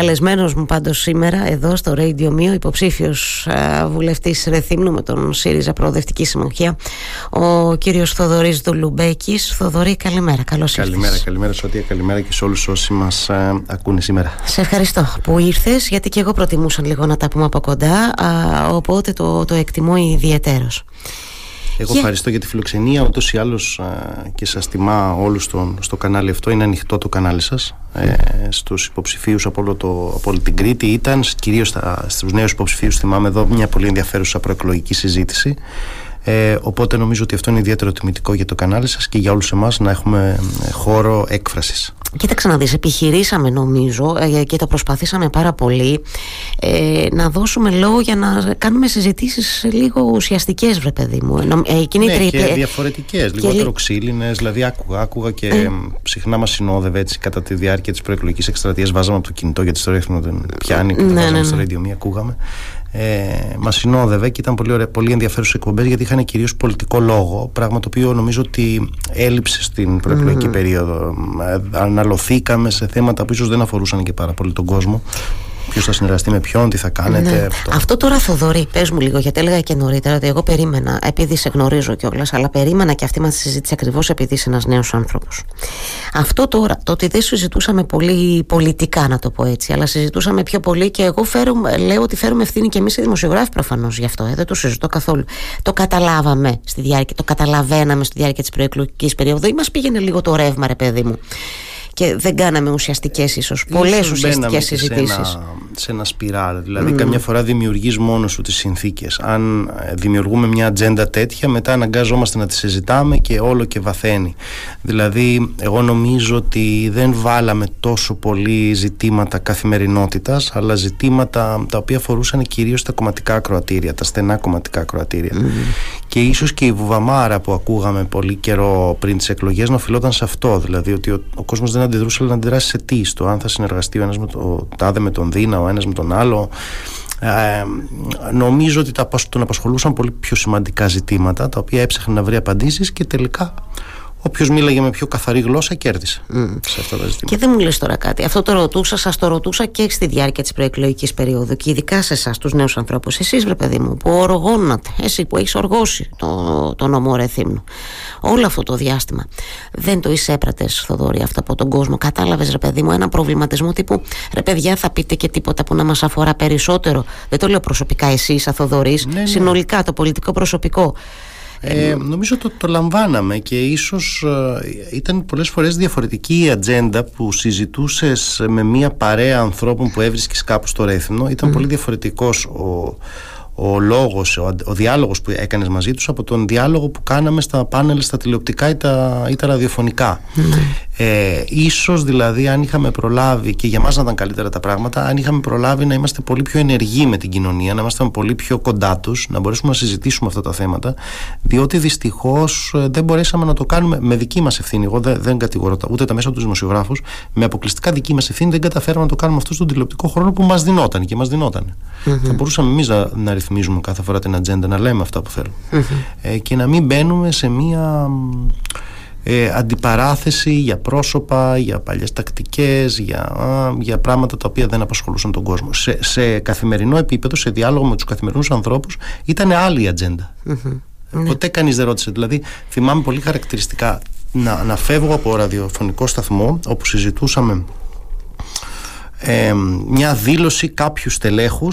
Καλεσμένος μου πάντως σήμερα εδώ στο Radio Mio, υποψήφιος βουλευτής Ρεθύμνου με τον ΣΥΡΙΖΑ Προοδευτική Συμμαχία, ο κύριος Θοδωρής Δουλουμπέκης. Θοδωρή, καλημέρα. Καλώς ήρθατε. Καλημέρα, καλημέρα Σωτία, καλημέρα και σε όλους όσοι μας ακούνε σήμερα. Σε ευχαριστώ που ήρθες, γιατί και εγώ προτιμούσα λίγο να τα πούμε από κοντά, οπότε το, το εκτιμώ ιδιαίτερω. Εγώ ευχαριστώ για τη φιλοξενία. Ούτως ή άλλως και σας τιμά όλους στο κανάλι αυτό. Είναι ανοιχτό το κανάλι σας. Ε, Στους υποψηφίους από, όλο από όλη την Κρήτη. Ήταν κυρίως στους νέους υποψηφίους. Θυμάμαι εδώ μια πολύ ενδιαφέρουσα προεκλογική συζήτηση. Ε, οπότε νομίζω ότι αυτό είναι ιδιαίτερο τιμητικό για το κανάλι σας και για όλους εμάς να έχουμε ε, χώρο έκφρασης. Κοίταξε να δεις, επιχειρήσαμε νομίζω ε, και το προσπαθήσαμε πάρα πολύ ε, να δώσουμε λόγο για να κάνουμε συζητήσεις λίγο ουσιαστικές βρε παιδί μου. Ε, εκείνη ναι, και διαφορετικές, και λιγότερο ξύλινες, δηλαδή άκουγα, άκουγα και ε. συχνά μας συνόδευε έτσι κατά τη διάρκεια της προεκλογικής εκστρατείας βάζαμε από το κινητό γιατί στο ρεύμα δεν πιάνει και το ναι, βάζαμε ναι, στο ναι. radio ακούγαμε ε, μας συνόδευε και ήταν πολύ, ωραία, πολύ ενδιαφέρουσες εκπομπές γιατί είχαν κυρίως πολιτικό λόγο. Πράγμα το οποίο νομίζω ότι έλειψε στην προεκλογική mm. περίοδο. Ε, αναλωθήκαμε σε θέματα που ίσως δεν αφορούσαν και πάρα πολύ τον κόσμο. Ποιος θα συνεργαστεί με ποιον, τι θα κάνετε. Ναι. Αυτό. αυτό τώρα, Θοδωρή, πες μου λίγο, γιατί έλεγα και νωρίτερα ότι εγώ περίμενα, επειδή σε γνωρίζω κιόλας, αλλά περίμενα και αυτή μας τη συζήτηση ακριβώς επειδή είσαι ένας νέος άνθρωπος. Αυτό τώρα, το ότι δεν συζητούσαμε πολύ πολιτικά, να το πω έτσι, αλλά συζητούσαμε πιο πολύ και εγώ φέρω, λέω ότι φέρουμε ευθύνη και εμείς οι δημοσιογράφοι προφανώς γι' αυτό. Ε, δεν το συζητώ καθόλου. Το καταλάβαμε στη διάρκεια, το καταλαβαίναμε στη διάρκεια της προεκλογικής περίοδου ή μας πήγαινε λίγο το ρεύμα, ρε παιδί μου και δεν κάναμε ουσιαστικές ίσως. Πολλές ουσιαστικές συζητήσεις. Σε ένα σπιράλ. Δηλαδή, mm. καμιά φορά δημιουργείς μόνος σου τις συνθήκες. Αν ε, δημιουργούμε μια ατζέντα τέτοια, μετά αναγκάζομαστε να τη συζητάμε και όλο και βαθαίνει. Δηλαδή, εγώ νομίζω ότι δεν βάλαμε τόσο πολύ ζητήματα καθημερινότητας, αλλά ζητήματα τα οποία αφορούσαν κυρίως τα κομματικά ακροατήρια, τα στενά κομματικά ακροατήρια. Mm. Και ίσως και η βουβαμάρα που ακούγαμε πολύ καιρό πριν τις εκλογές να οφειλόταν σε αυτό. Δηλαδή, ότι ο, ο κόσμος δεν αντιδρούσε, αλλά να αντιδράσει σε τι, στο αν θα συνεργαστεί ο ένας με το τάδε με τον Δίνα, ο ένας με τον άλλο. Ε, νομίζω ότι τα, τον απασχολούσαν πολύ πιο σημαντικά ζητήματα τα οποία έψαχνε να βρει απαντήσεις και τελικά Όποιος μίλαγε με πιο καθαρή γλώσσα κέρδισε mm. σε αυτά τα ζητήματα. Και δεν μου λες τώρα κάτι. Αυτό το ρωτούσα, σας το ρωτούσα και στη διάρκεια της προεκλογικής περίοδου και ειδικά σε εσάς, τους νέους ανθρώπους. Εσείς, βρε παιδί μου, που οργώνατε, εσύ που έχεις οργώσει το, το νόμο Ρεθύμνου. Όλο αυτό το διάστημα. Δεν το εισέπρατες, Θοδόρη, αυτό από τον κόσμο. Κατάλαβες, ρε παιδί μου, ένα προβληματισμό τύπου ρε παιδιά, θα πείτε και τίποτα που να μας αφορά περισσότερο. Δεν το λέω προσωπικά εσύ, σαν Θοδωρή, ναι, ναι. συνολικά το πολιτικό προσωπικό. Ε, νομίζω ότι το, το λαμβάναμε και ίσως ε, ήταν πολλές φορές διαφορετική η ατζέντα που συζητούσες με μια παρέα ανθρώπων που έβρισκες κάπου στο Ρέθινο. Ήταν πολύ διαφορετικός ο, ο λόγος, ο, ο διάλογος που έκανες μαζί τους από τον διάλογο που κάναμε στα πάνελ, στα τηλεοπτικά ή τα, ή τα ραδιοφωνικά. Ναι. Ε, ίσως δηλαδή αν είχαμε προλάβει και για μας να ήταν καλύτερα τα πράγματα αν είχαμε προλάβει να είμαστε πολύ πιο ενεργοί με την κοινωνία να είμαστε πολύ πιο κοντά τους να μπορέσουμε να συζητήσουμε αυτά τα θέματα διότι δυστυχώς ε, δεν μπορέσαμε να το κάνουμε με δική μας ευθύνη εγώ δεν, δεν κατηγορώ ούτε τα μέσα τους δημοσιογράφους με αποκλειστικά δική μας ευθύνη δεν καταφέραμε να το κάνουμε αυτό στον τηλεοπτικό χρόνο που μας δινόταν και μας δινόταν mm-hmm. θα μπορούσαμε εμείς να, να ρυθμίζουμε κάθε φορά την ατζέντα να λέμε αυτά που θέλουμε mm-hmm. ε, και να μην μπαίνουμε σε μία ε, αντιπαράθεση για πρόσωπα, για παλιές τακτικές, για, για πράγματα τα οποία δεν απασχολούσαν τον κόσμο. Σε, σε καθημερινό επίπεδο, σε διάλογο με τους καθημερινούς ανθρώπους, ήταν άλλη η ατζέντα. Mm-hmm. Ποτέ κανείς δεν ρώτησε. Δηλαδή, θυμάμαι πολύ χαρακτηριστικά να, να φεύγω από ραδιοφωνικό σταθμό όπου συζητούσαμε ε, μια δήλωση κάποιου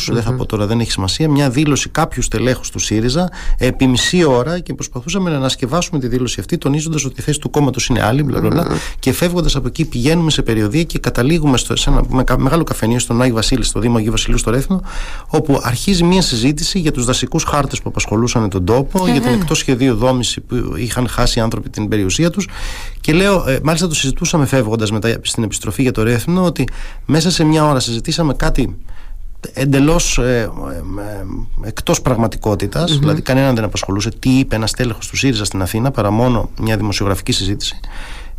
δεν θα πω τώρα δεν έχει σημασία, μια δήλωση κάποιου στελέχους του ΣΥΡΙΖΑ επί μισή ώρα και προσπαθούσαμε να ανασκευάσουμε τη δήλωση αυτή, τονίζοντας ότι η θέση του κόμματος είναι άλλη, μπλα, μπλα, και φεύγοντας από εκεί πηγαίνουμε σε περιοδία και καταλήγουμε στο, σε ένα μεγάλο καφενείο στον Άγιο Βασίλη, στο Δήμο Αγίου Βασιλείου στο Ρέθνο, όπου αρχίζει μια συζήτηση για τους δασικούς χάρτες που απασχολούσαν τον τόπο, για την εκτός σχεδίου δόμηση που είχαν χάσει οι άνθρωποι την περιουσία τους. Και λέω, ε, μάλιστα το συζητούσαμε φεύγοντας μετά στην επιστροφή για το Ρέθνο, ότι μέσα σε μια ώρα συζητήσαμε κάτι εντελώς ε, ε, εκτός πραγματικότητας δηλαδή κανέναν δεν απασχολούσε τι είπε ένας τέλεχος του ΣΥΡΙΖΑ στην Αθήνα παρά μόνο μια δημοσιογραφική συζήτηση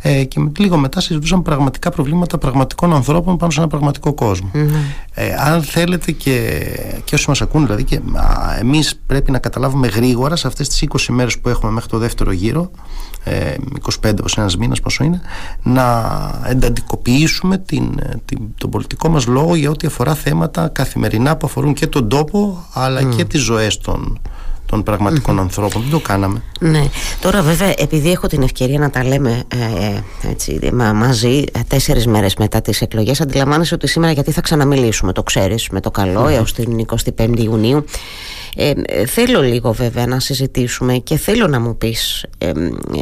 ε, και λίγο μετά συζητούσαμε πραγματικά προβλήματα πραγματικών ανθρώπων πάνω σε ένα πραγματικό Ε, αν θέλετε και, και όσοι μας ακούν δηλαδή και εμείς πρέπει να καταλάβουμε γρήγορα σε αυτές τις 20 μέρες που έχουμε μέχρι το δεύτερο γύρο ε, 25 ως ένας μήνας πόσο είναι να ενταντικοποιήσουμε την, την, τον πολιτικό μας λόγο για ό,τι αφορά θέματα καθημερινά που αφορούν και τον τόπο αλλά και τις ζωές των, των πραγματικων ανθρώπων. Δεν το κάναμε. Ναι. Τώρα βέβαια επειδή έχω την ευκαιρία να τα λέμε ε, ε έτσι, μα, μαζί ε, τέσσερις μέρες μετά τις εκλογές αντιλαμβάνεσαι ότι σήμερα γιατί θα ξαναμιλήσουμε το ξέρεις με το καλό mm-hmm. έως την 25η Ιουνίου ε, ε, θέλω λίγο βέβαια να συζητήσουμε και θέλω να μου πεις ε,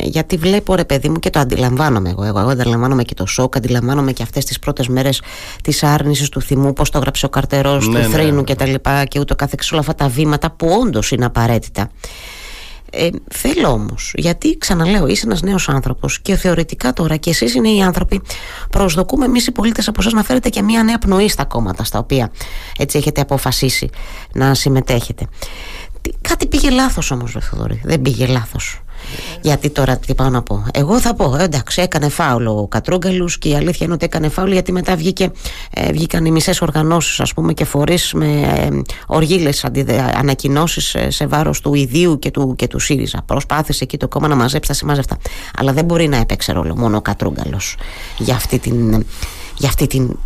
γιατί βλέπω ρε παιδί μου και το αντιλαμβάνομαι εγώ, εγώ, εγώ αντιλαμβάνομαι και το σοκ αντιλαμβάνομαι και αυτές τις πρώτες μέρες της άρνησης του θυμού πως το έγραψε ο καρτερός ναι, του θρήνου ναι, και τα λοιπά και ούτω καθεξής όλα αυτά τα βήματα που όντως είναι απαραίτητα ε, θέλω όμως, γιατί ξαναλέω, είσαι ένας νέος άνθρωπος και θεωρητικά τώρα και εσείς είναι οι άνθρωποι, προσδοκούμε εμείς οι πολίτες από εσάς να φέρετε και μια νέα πνοή στα κόμματα στα οποία έτσι έχετε αποφασίσει να συμμετέχετε. Κάτι πήγε λάθος όμως, Θοδωρή. Δεν πήγε λάθος. Γιατί τώρα τι πάω να πω. Εγώ θα πω, εντάξει, έκανε φάουλο ο Κατρούγκαλους και η αλήθεια είναι ότι έκανε φάουλο γιατί μετά βγήκε, ε, βγήκαν οι μισές οργανώσεις, ας πούμε, και φορείς με ε, οργίλες ανακοινώσεις ε, σε βάρος του ιδίου και του, και του ΣΥΡΙΖΑ. Προσπάθησε εκεί το κόμμα να μαζέψει τα σημάζευτα. Αλλά δεν μπορεί να έπαιξε ρόλο μόνο ο Κατρούγκαλος για αυτή την. Για αυτή την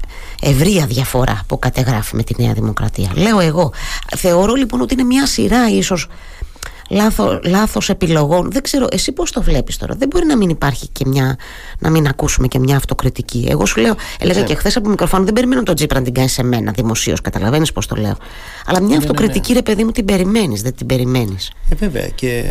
ευρεία διαφορά που κατεγράφει με τη Νέα Δημοκρατία. Λέω εγώ. Θεωρώ λοιπόν ότι είναι μια σειρά ίσως λάθο, λάθος επιλογών. Δεν ξέρω, εσύ πώς το βλέπεις τώρα; Δεν μπορεί να μην υπάρχει και μια, να μην ακούσουμε και μια αυτοκριτική. Εγώ σου λέω, έλεγα και χθες από μικροφόνο, δεν περιμένω τον Τζίπρα να την κάνει σε μένα δημοσίως. Καταλαβαίνεις πώς το λέω. Αλλά μια ναι, αυτοκριτική, ναι, ναι. ρε παιδί μου, την περιμένεις, δεν την περιμένεις. Ε, βέβαια. Και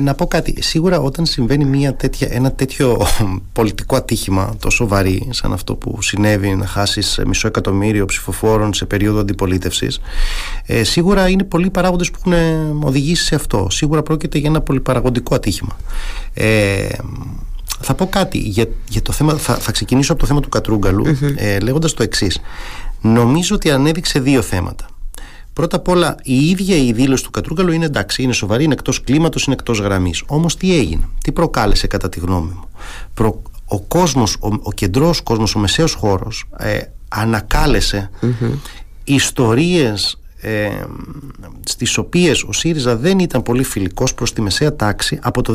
να πω κάτι. Σίγουρα όταν συμβαίνει μια τέτοια, ένα τέτοιο πολιτικό ατύχημα τόσο βαρύ σαν αυτό που συνέβη να χάσεις μισό εκατομμύριο ψηφοφόρων σε περίοδο αντιπολίτευσης, ε, σίγουρα είναι πολλοί παράγοντες που έχουν οδηγήσει σε αυτό. Σίγουρα πρόκειται για ένα πολυπαραγοντικό ατύχημα. Ε, θα πω κάτι για, για το θέμα, θα, θα ξεκινήσω από το θέμα του κατρούγκαλου mm-hmm. ε, λέγοντας το εξής. Νομίζω ότι ανέδειξε δύο θέματα. Πρώτα απ' όλα, η ίδια η δήλωση του Κατρούγκαλου είναι εντάξει, είναι σοβαρή, είναι εκτός κλίματος, είναι εκτός γραμμής. Όμως τι έγινε, τι προκάλεσε κατά τη γνώμη μου; Προ, ο κόσμος, ο, ο κεντρός κόσμος, ο μεσαίος χώρος, ε, ανακάλεσε mm-hmm. ιστορίες ε, στις οποίες ο ΣΥΡΙΖΑ δεν ήταν πολύ φιλικός προς τη μεσαία τάξη από το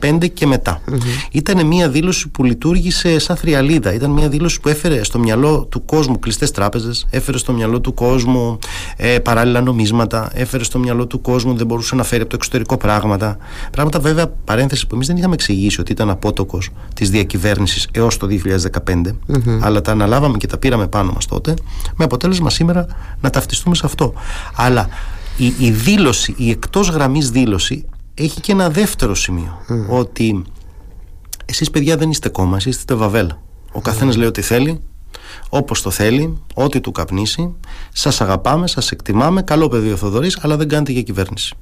2015 και μετά. Mm-hmm. Ήταν μια δήλωση που λειτουργήσε σαν θριαλίδα. Ήταν μια δήλωση που έφερε στο μυαλό του κόσμου κλειστές τράπεζες, έφερε στο μυαλό του κόσμου ε, παράλληλα νομίσματα, έφερε στο μυαλό του κόσμου δεν μπορούσε να φέρει από το εξωτερικό πράγματα. Πράγματα βέβαια, παρένθεση που εμείς δεν είχαμε εξηγήσει ότι ήταν απότοκος της διακυβέρνησης έως το 2015, mm-hmm. αλλά τα αναλάβαμε και τα πήραμε πάνω μας τότε, με αποτέλεσμα σήμερα να ταυτιστούμε σε αυτό. Αλλά η, η δήλωση, η εκτός γραμμής δήλωση έχει και ένα δεύτερο σημείο ότι εσείς παιδιά δεν είστε κόμμα, εσείς είστε βαβέλα. Ο καθένας λέει ό,τι θέλει, όπως το θέλει, ό,τι του καπνίσει. Σας αγαπάμε, σας εκτιμάμε, καλό παιδί ο Θοδωρής, αλλά δεν κάνετε για κυβέρνηση.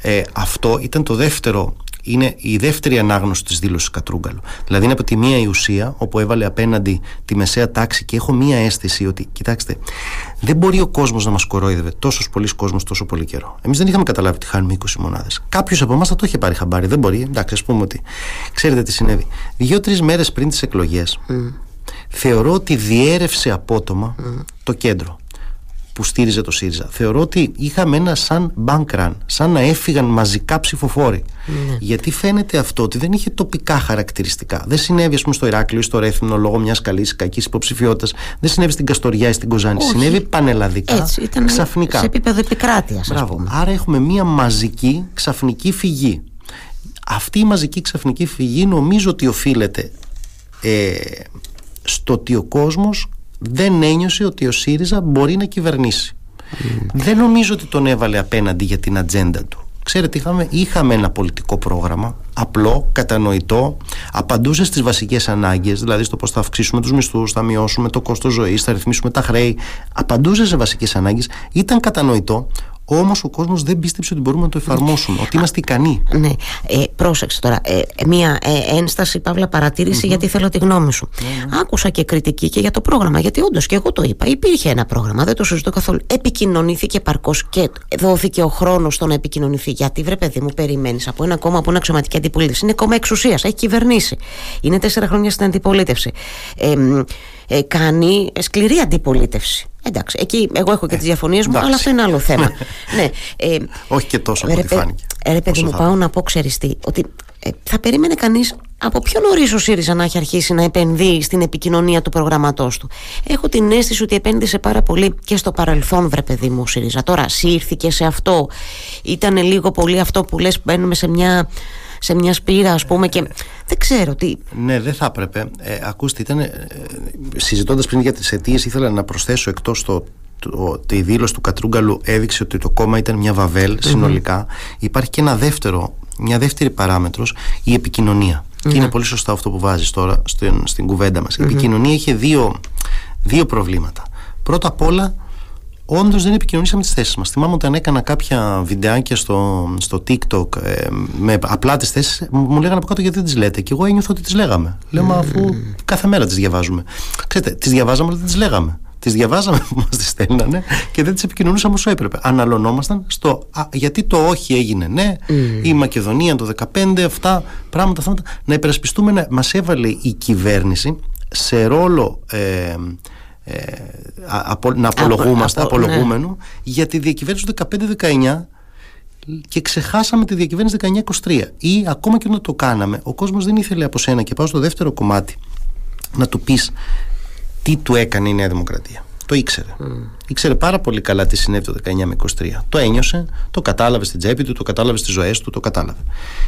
Ε, αυτό ήταν το δεύτερο είναι η δεύτερη ανάγνωση της δήλωσης Κατρούγκαλου. Δηλαδή είναι από τη μία η ουσία, όπου έβαλε απέναντι τη μεσαία τάξη και έχω μία αίσθηση ότι, κοιτάξτε, δεν μπορεί ο κόσμος να μας κορόιδευε τόσος πολλοί κόσμος τόσο πολύ καιρό. Εμείς δεν είχαμε καταλάβει ότι χάνουμε 20 μονάδες. Κάποιος από εμάς θα το είχε πάρει χαμπάρι. Δεν μπορεί. Εντάξει, ας πούμε ότι. Ξέρετε τι συνέβη. Δύο-τρει μέρες πριν τις εκλογές, θεωρώ ότι διέρευσε απότομα το κέντρο που στήριζε το ΣΥΡΙΖΑ. Θεωρώ ότι είχαμε ένα σαν bank run, σαν να έφυγαν μαζικά ψηφοφόροι. Ναι. Γιατί φαίνεται αυτό ότι δεν είχε τοπικά χαρακτηριστικά. Δεν συνέβη, ας πούμε, στο Ηράκλειο ή στο Ρέθινο λόγω μιας καλής ή κακής υποψηφιότητας. Δεν συνέβη στην Καστοριά ή στην Κοζάνη. Όχι. Συνέβη πανελλαδικά. Έτσι, ήταν ξαφνικά. Σε επίπεδο επικράτειας. Άρα έχουμε μια μαζική ξαφνική φυγή. Αυτή η μαζική ξαφνική φυγή νομίζω ότι οφείλεται ε, στο ότι ο κόσμος δεν ένιωσε ότι ο ΣΥΡΙΖΑ μπορεί να κυβερνήσει. Δεν νομίζω ότι τον έβαλε απέναντι για την ατζέντα του. Ξέρετε, είχαμε, είχαμε ένα πολιτικό πρόγραμμα, απλό, κατανοητό, απαντούσε στις βασικές ανάγκες, δηλαδή στο πώς θα αυξήσουμε τους μισθούς, θα μειώσουμε το κόστος ζωής, θα ρυθμίσουμε τα χρέη. Απαντούσε σε βασικές ανάγκες, ήταν κατανοητό. Όμως ο κόσμος δεν πίστεψε ότι μπορούμε να το εφαρμόσουμε, ότι είμαστε ικανοί. Ναι. Ε, πρόσεξε τώρα. Ε, μία ε, ένσταση, παύλα γιατί θέλω τη γνώμη σου. Ναι, ναι. Άκουσα και κριτική και για το πρόγραμμα, γιατί όντως και εγώ το είπα. Υπήρχε ένα πρόγραμμα, δεν το συζητώ καθόλου. Επικοινωνήθηκε παρκώς και δόθηκε ο χρόνος στο να επικοινωνηθεί. Γιατί βρε, παιδί μου, περιμένεις από ένα κόμμα που είναι αξιωματική αντιπολίτευση. Είναι κόμμα εξουσίας, έχει κυβερνήσει. Είναι τέσσερα χρόνια στην αντιπολίτευση. Ε, ε, κάνει σκληρή αντιπολίτευση. Εντάξει, εκεί εγώ έχω και τις διαφωνίες μου, αλλά αυτό είναι άλλο θέμα. ναι, ε, Όχι και τόσο από ό,τι φάνηκε. Ρε παιδί μου, πάω να πω, ξέρεις τι, ότι ε, θα περίμενε κανείς από πιο νωρίς ο ΣΥΡΙΖΑ να έχει αρχίσει να επενδύει στην επικοινωνία του προγραμματό του. Έχω την αίσθηση ότι επένδυσε πάρα πολύ και στο παρελθόν, βρε παιδί μου, ο ΣΥΡΙΖΑ. Τώρα σύρθηκε σε αυτό. Ήταν λίγο πολύ αυτό που λες, μπαίνουμε σε μια σε μια σπήρα ας πούμε και δεν ξέρω τι Ναι δεν θα έπρεπε ε, Ακούστε ήταν ε, συζητώντας πριν για τις αιτίες ήθελα να προσθέσω εκτός το το, η δήλωση του Κατρούγκαλου έδειξε ότι το κόμμα ήταν μια βαβέλ συνολικά. Υπάρχει και ένα δεύτερο, μια δεύτερη παράμετρος, η επικοινωνία. Και είναι πολύ σωστό αυτό που βάζεις τώρα στην, στην κουβέντα μας. Η επικοινωνία είχε δύο, δύο προβλήματα. Πρώτα απ' όλα όντως δεν επικοινωνήσαμε τις θέσεις μας. Θυμάμαι όταν έκανα κάποια βιντεάκια στο, στο TikTok ε, με απλά τις θέσεις, μου λέγανε από κάτω γιατί δεν τις λέτε; Και εγώ ένιωθα ότι τις λέγαμε. Λέω, μα αφού κάθε μέρα τις διαβάζουμε. Ξέρετε, τις διαβάζαμε, αλλά δεν τις λέγαμε. Τις διαβάζαμε που μας τις στέλνανε και δεν τις επικοινωνούσαμε όσο έπρεπε. Αναλωνόμασταν στο α, γιατί το όχι έγινε ναι, η Μακεδονία το 2015, αυτά πράγματα, αυτά, να υπερασπιστούμε. Να, μας έβαλε η κυβέρνηση σε ρόλο. Ε, ε, να απολογούμαστε, απο, απολογούμενο ναι. για τη διακυβέρνηση του 15-19 και ξεχάσαμε τη διακυβέρνηση 19-23 ή ακόμα και όταν το κάναμε ο κόσμος δεν ήθελε από σένα και πάω στο δεύτερο κομμάτι να του πεις τι του έκανε η Νέα Δημοκρατία το ήξερε. Mm. Ήξερε πάρα πολύ καλά τι συνέβη το 19 με 23. Το ένιωσε, το κατάλαβε στην τσέπη του, το κατάλαβε στις ζωές του, το κατάλαβε.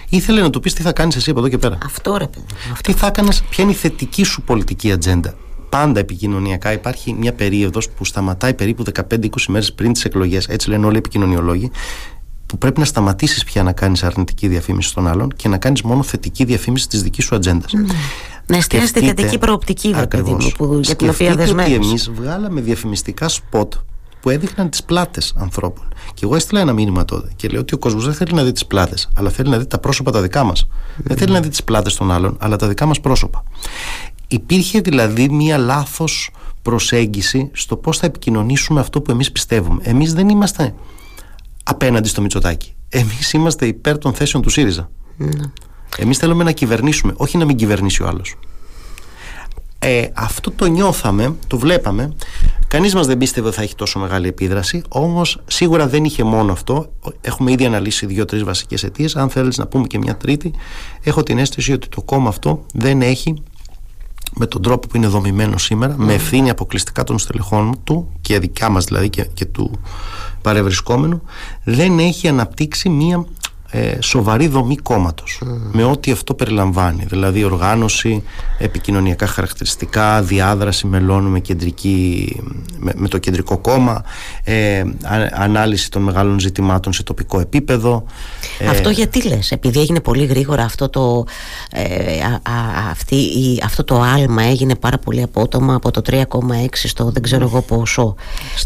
Ήθελε να του πεις τι θα κάνεις εσύ από εδώ και πέρα. Αυτό ρε παιδί. Τι θα έκανες, ποια είναι η θετική σου πολιτική ατζέντα πάντα επικοινωνιακά υπάρχει μια περίοδος που σταματάει περίπου 15-20 μέρες πριν τις εκλογές, έτσι λένε όλοι οι επικοινωνιολόγοι, που πρέπει να σταματήσεις πια να κάνεις αρνητική διαφήμιση στον άλλον και να κάνεις μόνο θετική διαφήμιση της δικής σου ατζέντας. Mm. Να εστιάσει τη θετική προοπτική, βέβαια, που, για την οποία δεσμεύει. ότι εμείς βγάλαμε διαφημιστικά σποτ που έδειχναν τις πλάτες ανθρώπων. Και εγώ έστειλα ένα μήνυμα τότε και λέω ότι ο κόσμος δεν θέλει να δει τις πλάτες, αλλά θέλει να δει τα πρόσωπα τα δικά μας. Δεν θέλει να δει τις πλάτες των άλλων, αλλά τα δικά μας πρόσωπα. Υπήρχε δηλαδή μία λάθος προσέγγιση στο πώς θα επικοινωνήσουμε αυτό που εμείς πιστεύουμε. Εμείς δεν είμαστε απέναντι στο Μητσοτάκι. Εμείς είμαστε υπέρ των θέσεων του ΣΥΡΙΖΑ. Mm. Εμείς θέλουμε να κυβερνήσουμε, όχι να μην κυβερνήσει ο άλλος. Ε, αυτό το νιώθαμε, το βλέπαμε. Κανείς μας δεν πίστευε ότι θα έχει τόσο μεγάλη επίδραση, όμως σίγουρα δεν είχε μόνο αυτό. Έχουμε ήδη αναλύσει δύο-τρεις βασικές αιτίες. Αν θέλεις να πούμε και μια τρίτη, έχω την αίσθηση ότι το κόμμα αυτό δεν έχει με τον τρόπο που είναι δομημένο σήμερα, με ευθύνη αποκλειστικά των στελεχών του και δικά μας δηλαδή και, και του παρευρισκόμενου, δεν έχει αναπτύξει μία ε, σοβαρή δομή κόμματος. Με ό,τι αυτό περιλαμβάνει. Δηλαδή οργάνωση, επικοινωνιακά χαρακτηριστικά, διάδραση μελών με, κεντρική, με, το κεντρικό κόμμα, ε, ανάλυση των μεγάλων ζητημάτων σε τοπικό επίπεδο. Ε, αυτό γιατί λες, επειδή έγινε πολύ γρήγορα αυτό το, ε, αυτή, η, αυτό το άλμα έγινε πάρα πολύ απότομα από το 3,6 στο δεν ξέρω εγώ πόσο.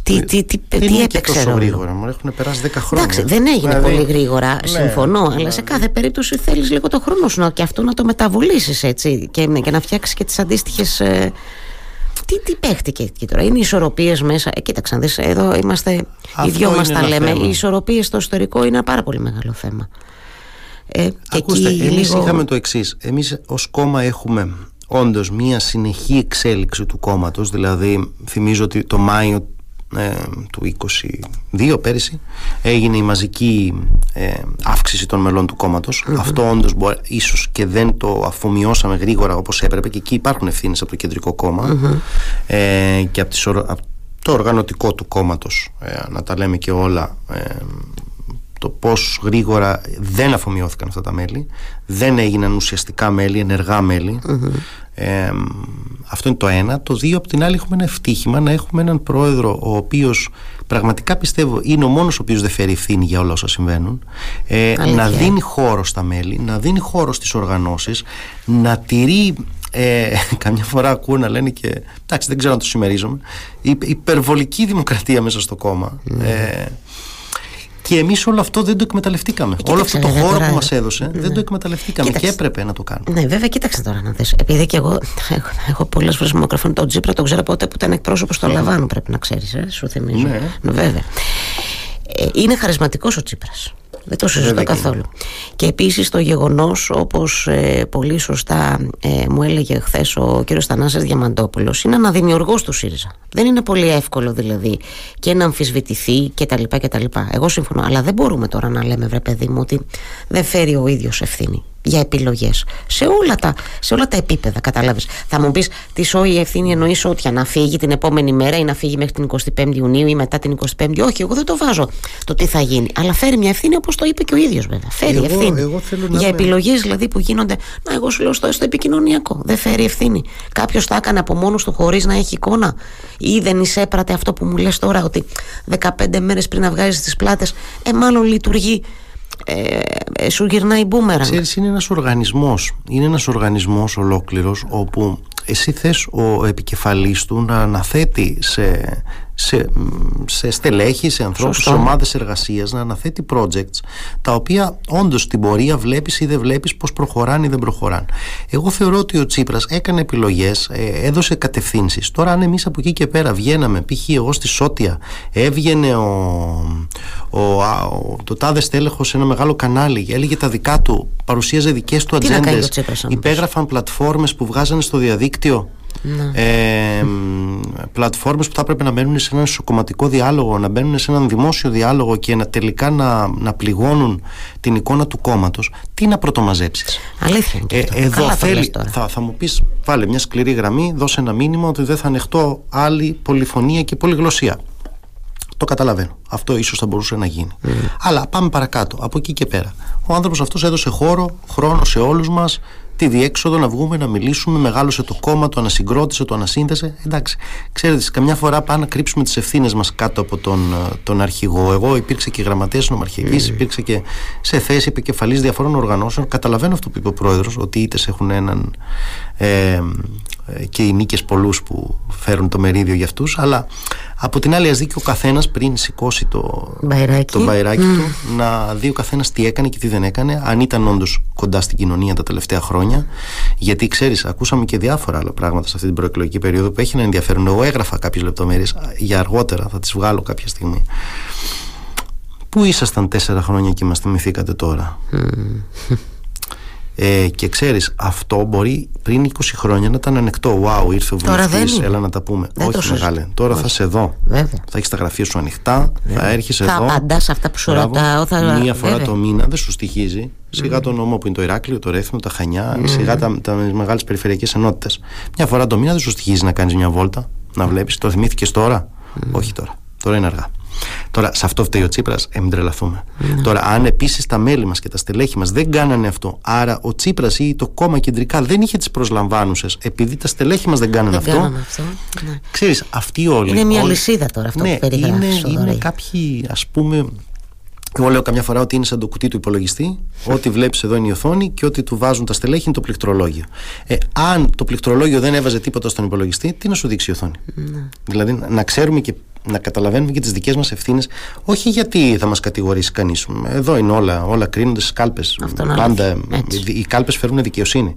Τι, τι, τι, τι, τι έπαιξε τόσο γρήγορα, μου έχουν περάσει 10 χρόνια. Εντάξει, δεν έγινε δηλαδή, πολύ γρήγορα, ναι, συμφωνώ, αλλά σε κάθε περίπτωση θέλεις λίγο το χρόνο σου και αυτό να το μεταβολήσεις έτσι και, και να φτιάξεις και τις αντίστοιχες ε, τι, τι παίχτηκε εκεί τώρα, είναι οι ισορροπίες μέσα; Ε, κοίταξε, δεις, εδώ είμαστε, Αυτό οι δυο μας τα λέμε. Θέμα. Οι ισορροπίες στο ιστορικό είναι ένα πάρα πολύ μεγάλο θέμα. Ε, Ακούστε, εμείς λίγο... είχαμε το εξής. Εμείς ως κόμμα έχουμε όντως μία συνεχή εξέλιξη του κόμματος. Δηλαδή, θυμίζω ότι το Μάιο ε, του 22 πέρυσι έγινε η μαζική ε, αύξηση των μελών του κομματος Αυτό όντως ίσως και δεν το αφομοιώσαμε γρήγορα όπως έπρεπε και εκεί υπάρχουν ευθύνες από το κεντρικό ε, και από, τις, από το οργανωτικό του κόμματος ε, να τα λέμε και όλα το πώς γρήγορα δεν αφομοιώθηκαν αυτά τα μέλη. Δεν έγιναν ουσιαστικά μέλη, ενεργά ε, αυτό είναι το ένα. Το δύο, από την άλλη, έχουμε ένα ευτύχημα να έχουμε έναν πρόεδρο ο οποίος πραγματικά πιστεύω είναι ο μόνος ο οποίος δεν φέρει ευθύνη για όλα όσα συμβαίνουν. Ε, να δίνει χώρο στα μέλη, να δίνει χώρο στις οργανώσεις, να τηρεί. Ε, καμιά φορά ακούω να λένε και εντάξει δεν ξέρω αν το συμμερίζομαι υπερβολική δημοκρατία μέσα στο κόμμα ναι. ε, και εμείς όλο αυτό δεν το εκμεταλλευτήκαμε. Κοίταξε, όλο αυτό το χώρο τώρα... που μας έδωσε δεν το εκμεταλλευτήκαμε κοίταξε. και έπρεπε να το κάνουμε. Ναι, βέβαια, κοίταξε τώρα να δεις. Επειδή και εγώ έχω πολλές φορές μικρόφωνο τον Τζίπρα, τον ξέρω ποτέ που ήταν εκπρόσωπος του Λαβάνου, πρέπει να ξέρεις. Ε, σου θυμίζω. Ναι. ναι βέβαια. Ε, είναι χαρισματικός ο Τσίπρα. Δεν το συζητώ καθόλου. Και επίσης το γεγονός, όπως ε, πολύ σωστά ε, μου έλεγε χθες ο κ. Θανάσης Διαμαντόπουλος, είναι αναδημιουργό του ΣΥΡΙΖΑ. Δεν είναι πολύ εύκολο δηλαδή και να αμφισβητηθεί κτλ. κτλ. Εγώ συμφωνώ. Αλλά δεν μπορούμε τώρα να λέμε, βρε παιδί μου, ότι δεν φέρει ο ίδιος ευθύνη για επιλογές. Σε, όλα τα, σε όλα τα επίπεδα, κατάλαβες. Θα μου πεις, τι σώει η ευθύνη εννοείς ότι να φύγει την επόμενη μέρα ή να φύγει μέχρι την 25η Ιουνίου ή μετά την 25η. Όχι, εγώ δεν το βάζω το τι θα γίνει. Αλλά φέρει μια ευθύνη όπως το είπε και ο ίδιος βέβαια. Φέρει εγώ, ευθύνη. Εγώ θέλω για επιλογές δηλαδή που γίνονται. Να, εγώ σου λέω στο, στο επικοινωνιακό. Δεν φέρει ευθύνη. Κάποιος τα έκανε από μόνος του χωρίς να έχει εικόνα; Ή δεν εισέπρατε αυτό που μου λες τώρα ότι 15 μέρες πριν να βγάζεις τις πλάτες, ε, μάλλον λειτουργεί ε, ε, σου γυρνάει μπούμερα. Ξέρεις, είναι ένας οργανισμός, είναι ένας οργανισμός ολόκληρος όπου εσύ θες ο επικεφαλής του να αναθέτει σε σε, σε στελέχη, σε ανθρώπους, σε ομάδες εργασίας, να αναθέτει projects τα οποία όντως στην πορεία βλέπεις ή δεν βλέπεις πώς προχωράνε ή δεν προχωράνε. Εγώ θεωρώ ότι ο Τσίπρας έκανε επιλογές, ε, έδωσε κατευθύνσεις. Τώρα, αν εμείς από εκεί και πέρα βγαίναμε, π.χ. εγώ στη Σότια, έβγαινε ο, ο, ο, το τάδε στέλεχος σε ένα μεγάλο κανάλι, έλεγε τα δικά του, παρουσίαζε δικές του ατζέντες, υπέγραφαν πλατφόρμες που βγάζανε στο διαδίκτυο ναι. Ε, πλατφόρμες που θα έπρεπε να μπαίνουν σε έναν σοκομματικό διάλογο να μπαίνουν σε έναν δημόσιο διάλογο και να τελικά να, να πληγώνουν την εικόνα του κόμματος τι να πρωτομαζέψεις Αλήθεια ε, εδώ θέλει, θα, θα μου πεις βάλε μια σκληρή γραμμή δώσε ένα μήνυμα ότι δεν θα ανεχτώ άλλη πολυφωνία και πολυγλωσία το καταλαβαίνω. Αυτό ίσως θα μπορούσε να γίνει. Mm. Αλλά πάμε παρακάτω, από εκεί και πέρα. Ο άνθρωπος αυτός έδωσε χώρο, χρόνο σε όλους μας τη διέξοδο να βγούμε να μιλήσουμε. Μεγάλωσε το κόμμα, το ανασυγκρότησε, το ανασύνδεσε. Εντάξει, ξέρετε, καμιά φορά πάμε να κρύψουμε τις ευθύνες μας κάτω από τον, ε, τον αρχηγό. Εγώ υπήρξα και γραμματέας νομαρχική, mm. υπήρξα και σε θέση επικεφαλής διαφορών οργανώσεων. Καταλαβαίνω αυτό που είπε ο πρόεδρος, ότι είτε έχουν έναν. Ε, ε, και οι νίκες πολλούς που φέρουν το μερίδιο για αυτούς. Αλλά από την άλλη, ας δει και ο καθένας πριν σηκώσει το μπαϊράκι, το μπαϊράκι του, να δει ο καθένας τι έκανε και τι δεν έκανε, αν ήταν όντως κοντά στην κοινωνία τα τελευταία χρόνια. Γιατί ξέρεις, ακούσαμε και διάφορα άλλα πράγματα σε αυτή την προεκλογική περίοδο που έχει ένα ενδιαφέρον. Εγώ έγραφα κάποιες λεπτομέρειες για αργότερα, θα τις βγάλω κάποια στιγμή. Πού ήσασταν τέσσερα χρόνια και μας θυμηθήκατε τώρα; Ε, και ξέρεις, αυτό μπορεί πριν 20 χρόνια να ήταν ανεκτό. Wow, ήρθε ο βουλευτής, έλα να τα πούμε. Όχι, μεγάλε. Τώρα Όχι. θα είσαι εδώ. Βέβαια. Θα έχεις τα γραφεία σου ανοιχτά, Βέβαια. θα έρχεσαι εδώ. Θα απαντάς αυτά που σου ρωτάω. Θα... Μία φορά Βέβαια. το μήνα δεν σου στοιχίζει. Σιγά mm. το νόμο που είναι το Ηράκλειο, το Ρέθμο, τα Χανιά, mm. σιγά τα, τα μεγάλες περιφερειακές ενότητες. Μια φορά το μήνα δεν σου στοιχίζει να κάνεις μια βόλτα, να βλέπεις. Το θυμήθηκες τώρα; Mm. Όχι τώρα. Τώρα είναι αργά. Τώρα, σε αυτό φταίει ο Τσίπρας, ε, μην τρελαθούμε. Ναι. Τώρα, αν επίσης τα μέλη μας και τα στελέχη μας δεν κάνανε αυτό, άρα ο Τσίπρας ή το κόμμα κεντρικά δεν είχε τις προσλαμβάνουσες, επειδή τα στελέχη μας δεν κάνανε δεν αυτό. αυτό ναι. Ξέρεις, αυτοί όλοι. Είναι μια όλοι, λυσίδα τώρα αυτό ναι, που Είναι, είναι κάποιοι, ας πούμε, εγώ λέω καμιά φορά ότι είναι σαν το κουτί του υπολογιστή. Ό,τι βλέπεις εδώ είναι η οθόνη και ό,τι του βάζουν τα στελέχη είναι το πληκτρολόγιο. Ε, αν το πληκτρολόγιο δεν έβαζε τίποτα στον υπολογιστή, τι να σου δείξει η οθόνη; Ναι. Δηλαδή να ξέρουμε και να καταλαβαίνουμε και τις δικές μας ευθύνες, όχι γιατί θα μας κατηγορήσει κανείς. Εδώ είναι όλα, όλα κρίνονται στις κάλπες. Πάντα οι κάλπες φέρουν δικαιοσύνη.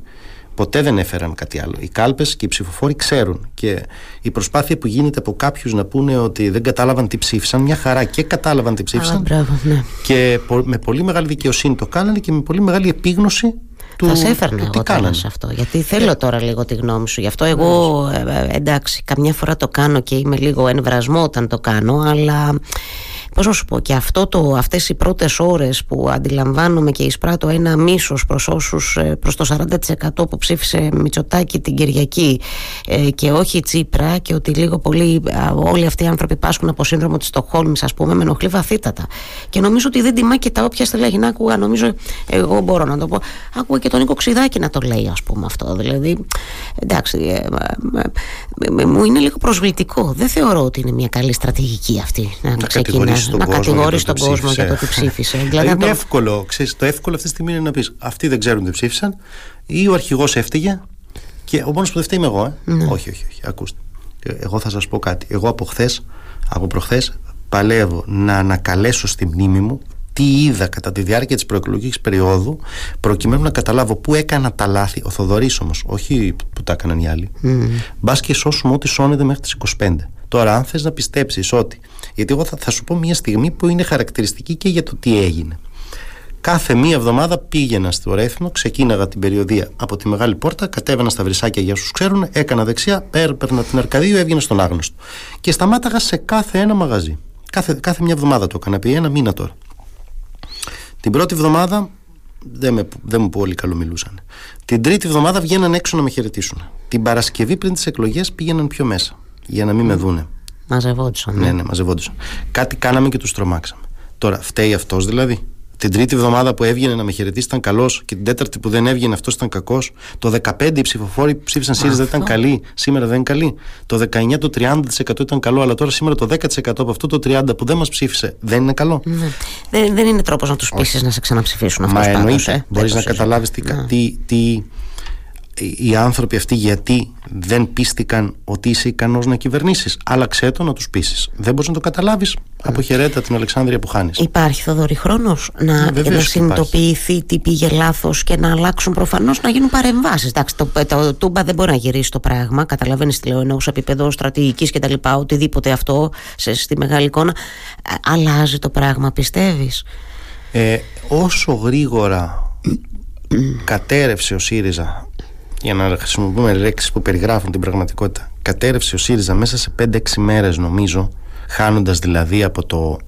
Ποτέ δεν έφεραν κάτι άλλο. Οι κάλπες και οι ψηφοφόροι ξέρουν. Και η προσπάθεια που γίνεται από κάποιους να πούνε ότι δεν κατάλαβαν τι ψήφισαν, μια χαρά και κατάλαβαν τι ψήφισαν. μπράβο, ναι. Και με πολύ μεγάλη δικαιοσύνη το κάνανε και με πολύ μεγάλη επίγνωση του, θα σε έφερνα εγώ τώρα σε αυτό. Γιατί θέλω ε. τώρα λίγο τη γνώμη σου. Γι' αυτό εγώ ε, ε, εντάξει, καμιά φορά το κάνω και είμαι λίγο ενβρασμό όταν το κάνω, αλλά πώς να σου πω και αυτό το, αυτές οι πρώτες ώρες που αντιλαμβάνομαι και εισπράττω ένα μίσος προς όσους ε, προς το 40% που ψήφισε Μητσοτάκη την Κυριακή ε, και όχι Τσίπρα και ότι λίγο πολύ όλοι αυτοί οι άνθρωποι πάσχουν από σύνδρομο της Στοχόλμης ας πούμε με ενοχλεί βαθύτατα. Και νομίζω ότι δεν τιμά και τα όποια στελέχη. Να άκουγα νομίζω εγώ μπορώ να το πω άκουγα και τον Νίκο Ξιδάκη να το λέει ας πούμε αυτό. Δηλαδή εντάξει ε, μου είναι λίγο προσβλητικό. Δεν θεωρώ ότι είναι μια καλή στρατηγική αυτή να, να ξεκινάς να κατηγορήσει τον κόσμο για το τι ψήφισες. δηλαδή είναι το... εύκολο. Ξέρεις, το εύκολο αυτή τη στιγμή είναι να πεις Αυτοί δεν ξέρουν τι ψήφισαν, ή ο αρχηγός έφταιγε. Και ο μόνος που δεν φταίει είμαι εγώ. Ε. Ναι. Όχι, όχι, όχι. Ακούστε. Ε, εγώ θα σας πω κάτι. Εγώ από χθες, από προχθές, παλεύω να ανακαλέσω στη μνήμη μου τι είδα κατά τη διάρκεια της προεκλογικής περίοδου, προκειμένου να καταλάβω πού έκανα τα λάθη. Ο Θοδωρής όμως, όχι που τα έκαναν οι άλλοι. Mm. Μπας και σώσουμε ό,τι σώνεται μέχρι τις 25. Τώρα, αν θες να πιστέψεις ότι. Γιατί εγώ θα, θα σου πω μια στιγμή που είναι χαρακτηριστική και για το τι έγινε. Κάθε μία εβδομάδα πήγαινα στο Ρέθινο, ξεκίναγα την περιοδία από τη μεγάλη πόρτα, κατέβαινα στα βρυσάκια για όσους ξέρουν, έκανα δεξιά, έπαιρνα την Αρκαδίου, έβγαινα στον άγνωστο. Και σταμάταγα σε κάθε ένα μαγαζί. Κάθε, κάθε μια εβδομάδα το έκανα, επί ένα μήνα τώρα. Την πρώτη εβδομάδα δεν, με, δεν μου πολύ καλό μιλούσαν. Την τρίτη εβδομάδα βγαίναν έξω να με χαιρετήσουν. Την Παρασκευή πριν τις εκλογές πήγαιναν πιο μέσα για να μην με δούνε. Μαζευόντουσαν. Ναι, ναι, μαζευόντουσαν. Κάτι κάναμε και τους τρομάξαμε. Τώρα, φταίει αυτός δηλαδή. Την τρίτη εβδομάδα που έβγαινε να με χαιρετήσει ήταν καλός και την τέταρτη που δεν έβγαινε αυτός ήταν κακός. Το 15 οι ψηφοφόροι που ψήφισαν ΣΥΡΙΖΑ δεν ήταν καλοί, σήμερα δεν είναι καλοί. Το 19 το 30% ήταν καλό, αλλά τώρα σήμερα το 10% από αυτό το 30% που δεν μας ψήφισε δεν είναι καλό. Ναι. Δεν, δεν είναι τρόπος να τους πείσεις να σε ξαναψηφίσουν αυτό. Μα εννοείται. Ε, Μπορείς να καταλάβεις τι, ναι. τι, τι, οι άνθρωποι αυτοί γιατί δεν πίστηκαν ότι είσαι ικανός να κυβερνήσεις. Άλλαξε το να τους πείσεις. Δεν μπορείς να το καταλάβεις. Αποχαιρέτα την Αλεξάνδρεια που χάνεις. Υπάρχει Θοδωρή χρόνος να, ναι, να συνειδητοποιηθεί τι πήγε λάθος και να αλλάξουν προφανώς να γίνουν παρεμβάσεις. Το, το, το Τούμπα δεν μπορεί να γυρίσει το πράγμα. Καταλαβαίνεις τι λέω εννοώ σε επίπεδο στρατηγικής κτλ. Οτιδήποτε αυτό σε, στη μεγάλη εικόνα. Ε, αλλάζει το πράγμα, πιστεύεις; Ε, όσο γρήγορα κατέρευσε ο ΣΥΡΙΖΑ για να χρησιμοποιούμε λέξεις που περιγράφουν την πραγματικότητα κατέρευσε ο ΣΥΡΙΖΑ μέσα σε 5-6 μέρες νομίζω χάνοντας δηλαδή από το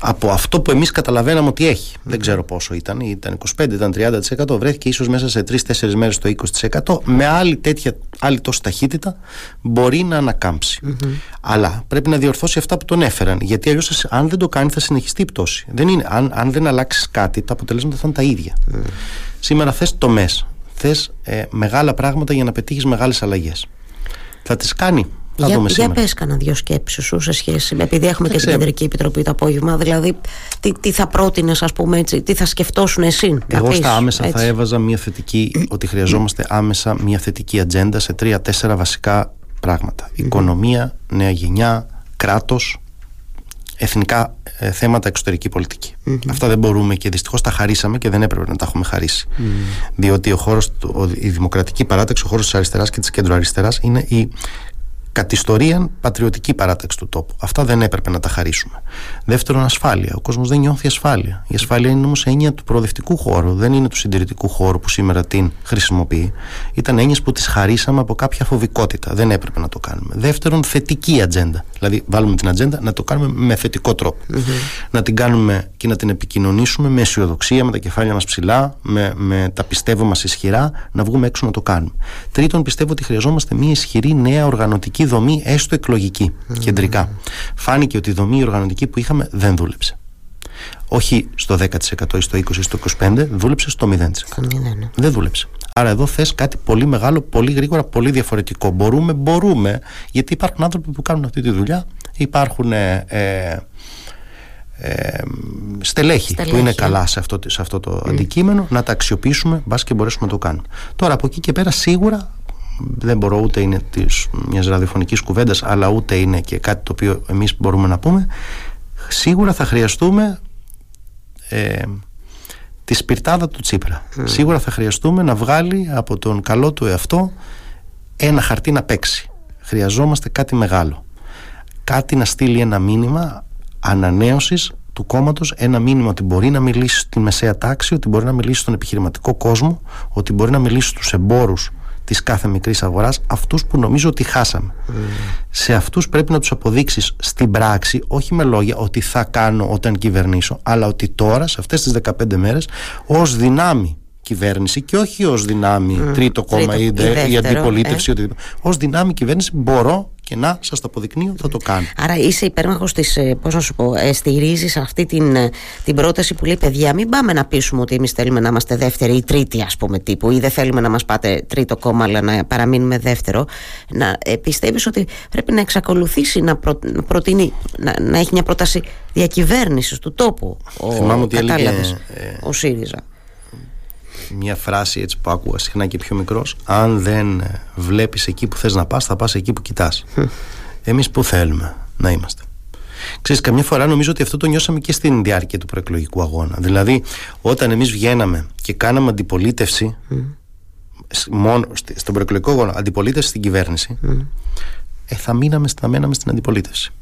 από αυτό που εμείς καταλαβαίναμε ότι έχει. Δεν ξέρω πόσο ήταν, ήταν 25, ήταν 30%, βρέθηκε ίσως μέσα σε 3-4 μέρες το 20%. Με άλλη τέτοια, άλλη τόση ταχύτητα μπορεί να ανακάμψει. Αλλά πρέπει να διορθώσει αυτά που τον έφεραν, γιατί αλλιώς αν δεν το κάνει θα συνεχιστεί η πτώση. Δεν είναι, αν, αν δεν αλλάξεις κάτι, τα αποτελέσματα θα είναι τα ίδια. Σήμερα θες τομές, θες ε, μεγάλα πράγματα για να πετύχεις μεγάλες αλλαγές. Θα τις κάνει. Θα για, δούμε για πες κανένα δύο σκέψεις σου σε σχέση με επειδή έχουμε και την Κεντρική Επιτροπή το απόγευμα δηλαδή τι, τι θα πρότεινες, ας πούμε έτσι τι θα σκεφτόσουν εσύ Εγώ στα άμεσα έτσι. θα έβαζα μια θετική ότι χρειαζόμαστε άμεσα μια θετική ατζέντα σε τρία-τέσσερα βασικά πράγματα οικονομία, νέα γενιά, κράτος εθνικά ε, θέματα εξωτερική Αυτά δεν μπορούμε και δυστυχώς τα χαρίσαμε και δεν έπρεπε να τα έχουμε χαρίσει. Διότι ο χώρος, η δημοκρατική παράταξη, ο χώρος της αριστεράς και της κεντροαριστεράς είναι η κατ' ιστορία πατριωτική παράταξη του τόπου. Αυτά δεν έπρεπε να τα χαρίσουμε. Δεύτερον, ασφάλεια. Ο κόσμος δεν νιώθει ασφάλεια. Η ασφάλεια είναι όμως έννοια του προοδευτικού χώρου, δεν είναι του συντηρητικού χώρου που σήμερα την χρησιμοποιεί. Ήταν έννοιες που τις χαρίσαμε από κάποια φοβικότητα. Δεν έπρεπε να το κάνουμε. Δεύτερον, θετική ατζέντα. Δηλαδή, βάλουμε την ατζέντα να το κάνουμε με θετικό Να την κάνουμε και να την επικοινωνήσουμε με αισιοδοξία, με τα κεφάλια μας ψηλά, με, με τα πιστεύω μας ισχυρά, να βγούμε έξω να το κάνουμε. Τρίτον, πιστεύω ότι χρειαζόμαστε μια ισχυρή νέα οργανωτική δομή έστω εκλογική, κεντρικά. Φάνηκε ότι η δομή οργανωτική που είχαμε δεν δούλεψε. Όχι στο 10% ή στο 20% ή στο 25%, δούλεψε στο 0%. Ναι. Δεν δούλεψε. Άρα εδώ θες κάτι πολύ μεγάλο, πολύ γρήγορα, πολύ διαφορετικό. Μπορούμε, μπορούμε, γιατί υπάρχουν άνθρωποι που κάνουν αυτή τη δουλειά, υπάρχουν ε, ε, ε στελέχη, που είναι καλά σε αυτό, σε αυτό το αντικείμενο, να τα αξιοποιήσουμε, μπας και μπορέσουμε να το κάνουμε. Τώρα από εκεί και πέρα σίγουρα δεν μπορώ ούτε είναι της μιας ραδιοφωνικής κουβέντας αλλά ούτε είναι και κάτι το οποίο εμείς μπορούμε να πούμε. Σίγουρα θα χρειαστούμε ε, τη σπιρτάδα του Τσίπρα. Σίγουρα θα χρειαστούμε να βγάλει από τον καλό του εαυτό ένα χαρτί να παίξει. Χρειαζόμαστε κάτι μεγάλο. Κάτι να στείλει ένα μήνυμα ανανέωσης του κόμματος ένα μήνυμα ότι μπορεί να μιλήσει στην μεσαία τάξη, ότι μπορεί να μιλήσει στον επιχειρηματικό κόσμο, ότι μπορεί να μιλήσει στους εμπόρους της κάθε μικρής αγοράς, αυτούς που νομίζω ότι χάσαμε. Mm. Σε αυτούς πρέπει να τους αποδείξεις στην πράξη, όχι με λόγια ότι θα κάνω όταν κυβερνήσω, αλλά ότι τώρα, σε αυτές τις 15 μέρες, ως δυνάμει κυβέρνηση και όχι ως δυνάμει mm. τρίτο κόμμα ή, η αντιπολίτευση, ε. ως δυνάμει κυβέρνηση μπορώ και να σας το αποδεικνύω θα το κάνω. Άρα είσαι υπέρμαχος της, ε, πώς να σου πω, ε, στηρίζεις αυτή την, ε, την πρόταση που λέει παιδιά, μην πάμε να πείσουμε ότι εμείς θέλουμε να είμαστε δεύτεροι ή τρίτοι, ας πούμε, τύπου, ή δεν θέλουμε να μας πάτε τρίτο κόμμα, αλλά να παραμείνουμε δεύτερο. Να ε, πιστεύεις ότι πρέπει να εξακολουθήσει να, προ, να προτείνει, να, να έχει μια πρόταση διακυβέρνησης του τόπου. Ο, Θυμάμαι ότι έλεγε, ο ΣΥΡΙΖΑ μια φράση έτσι που άκουγα συχνά και πιο μικρός. Αν δεν βλέπεις εκεί που θες να πας θα πας εκεί που κοιτάς. Εμείς που θέλουμε να είμαστε. Ξέρεις, καμιά φορά νομίζω ότι αυτό το νιώσαμε και στην διάρκεια του προεκλογικού αγώνα. Δηλαδή, όταν εμείς βγαίναμε και κάναμε αντιπολίτευση, μόνο στον προεκλογικό αγώνα, αντιπολίτευση στην κυβέρνηση, ε, θα, μείναμε, θα μέναμε στην αντιπολίτευση.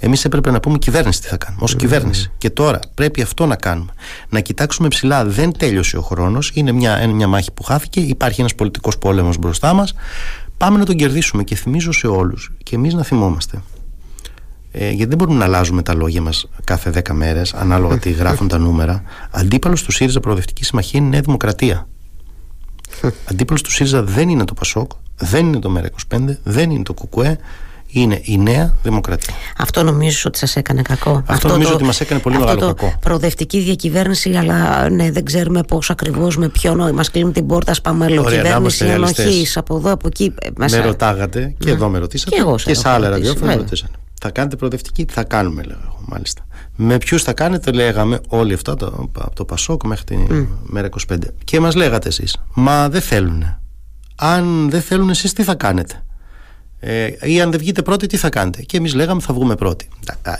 Εμείς έπρεπε να πούμε κυβέρνηση τι θα κάνουμε, ως κυβέρνηση. Και τώρα πρέπει αυτό να κάνουμε. Να κοιτάξουμε ψηλά. Δεν τέλειωσε ο χρόνος. Είναι μια, μια μάχη που χάθηκε. Υπάρχει ένας πολιτικός πόλεμος μπροστά μας. Πάμε να τον κερδίσουμε. Και θυμίζω σε όλους, και εμείς να θυμόμαστε. Ε, γιατί δεν μπορούμε να αλλάζουμε τα λόγια μας κάθε 10 μέρες, ανάλογα τι γράφουν τα νούμερα. Αντίπαλος του ΣΥΡΙΖΑ Προοδευτική Συμμαχία είναι η Νέα Δημοκρατία. Αντίπαλος του ΣΥΡΙΖΑ δεν είναι το ΠΑΣΟΚ, δεν είναι το ΜΕΡΑ25, δεν είναι το ΚΚΕ, είναι η νέα δημοκρατία. Αυτό νομίζω ότι σας έκανε κακό. Αυτό, αυτό νομίζω το, ότι μας έκανε πολύ αυτό μεγάλο το κακό. Προοδευτική διακυβέρνηση, αλλά ναι, δεν ξέρουμε πώς ακριβώς, με ποιον. Μας κλείνουν την πόρτα, πάμε κυβέρνηση ανοχής από εδώ, από εκεί. Ε, με ρωτάγατε και ναι. εδώ με ρωτήσατε. Και, εγώ και σε άλλα ραδιόφωνα με ρωτήσατε. Θα κάνετε προοδευτική, θα κάνουμε, λέω εγώ, μάλιστα. Με ποιους θα κάνετε, λέγαμε όλοι αυτά, το, από το Πασόκ μέχρι τη mm. ΜΕΡΑ25. Και μας λέγατε εσείς, Μα δεν θέλουν. Αν δεν θέλουν, εσείς τι θα κάνετε; Ε, ή αν δεν βγείτε πρώτοι, τι θα κάνετε; Και εμείς λέγαμε θα βγούμε πρώτοι.